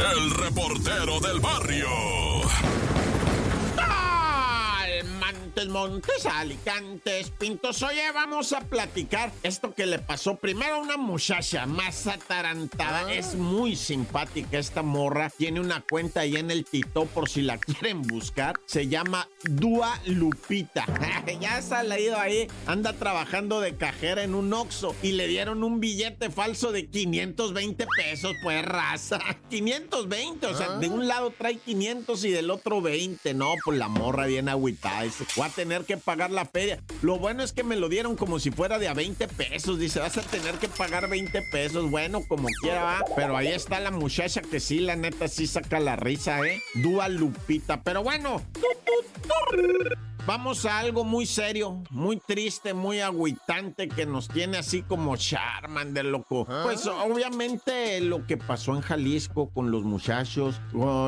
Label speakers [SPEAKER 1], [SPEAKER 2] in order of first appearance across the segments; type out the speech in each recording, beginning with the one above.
[SPEAKER 1] el reportero del barrio.
[SPEAKER 2] Montes, Alicantes, Pintos. Oye, vamos a platicar esto que le pasó primero a una muchacha más atarantada. Ah. Es muy simpática esta morra. Tiene una cuenta ahí en el Tito por si la quieren buscar. Se llama Dua Lupita. ya ha salido ahí. Anda trabajando de cajera en un Oxxo y le dieron un billete falso de 520 pesos, pues raza. 520, o sea, de un lado trae 500 y del otro 20. No, pues la morra bien agüitada. Dice, tener que pagar la feria. Lo bueno es que me lo dieron como si fuera de a 20 pesos. Dice, vas a tener que pagar 20 pesos. Bueno, como quiera va. Pero ahí está la muchacha que sí, la neta, sí saca la risa, ¿eh? Dúa Lupita. Pero bueno. Vamos a algo muy serio, muy triste, muy agüitante que nos tiene así como Charmander, loco. ¿Ah? Pues obviamente lo que pasó en Jalisco con los muchachos,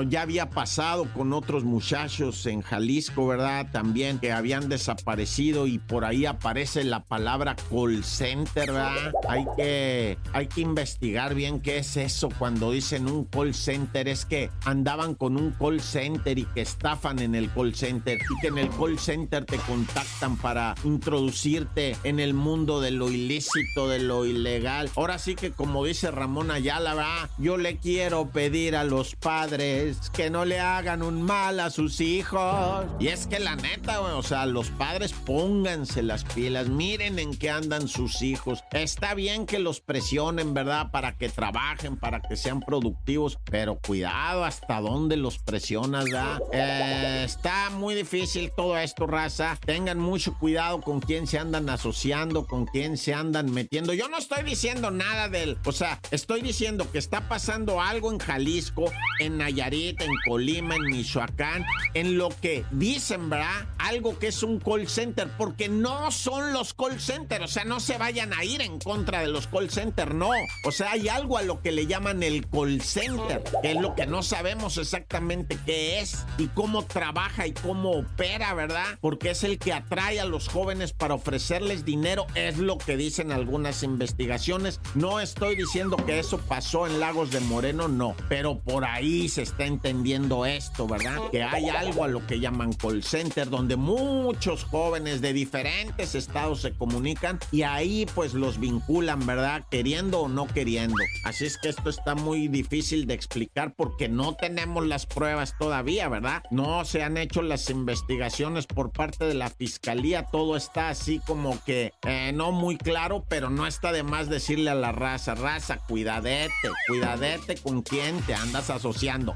[SPEAKER 2] ya había pasado con otros muchachos en Jalisco, ¿verdad? También que habían desaparecido y por ahí aparece la palabra call center, ¿verdad? Hay que, hay que investigar bien qué es eso cuando dicen un call center. Es que andaban con un call center y que estafan en el call center y que en el call center te contactan para introducirte en el mundo de lo ilícito, de lo ilegal. Ahora sí que como dice Ramón Ayala, yo le quiero pedir a los padres que no le hagan un mal a sus hijos. Y es que la neta, o sea, los padres pónganse las pilas, miren en qué andan sus hijos. Está bien que los presionen, ¿verdad? Para que trabajen, para que sean productivos, pero cuidado hasta dónde los presionas, ¿verdad? Eh, está muy difícil todo esto raza. Tengan mucho cuidado con quién se andan asociando, con quién se andan metiendo. Yo no estoy diciendo nada del, o sea, estoy diciendo que está pasando algo en Jalisco, en Nayarit, en Colima, en Michoacán, en lo que dicen, ¿verdad? Algo que es un call center, porque no son los call centers, o sea, no se vayan a ir en contra de los call centers, no. O sea, hay algo a lo que le llaman el call center, que es lo que no sabemos exactamente qué es y cómo trabaja y cómo opera, ¿verdad? Porque es el que atrae a los jóvenes para ofrecerles dinero, es lo que dicen algunas investigaciones. No estoy diciendo que eso pasó en Lagos de Moreno, no, pero por ahí se está entendiendo esto, ¿verdad? Que hay algo a lo que llaman call center, donde muchos jóvenes de diferentes estados se comunican y ahí pues los vinculan, ¿verdad? Queriendo o no queriendo. Así es que esto está muy difícil de explicar porque no tenemos las pruebas todavía, ¿verdad? No se han hecho las investigaciones por parte de la fiscalía todo está así como que eh, no muy claro, pero no está de más decirle a la raza, raza, cuidadete, cuidadete con quién te andas asociando.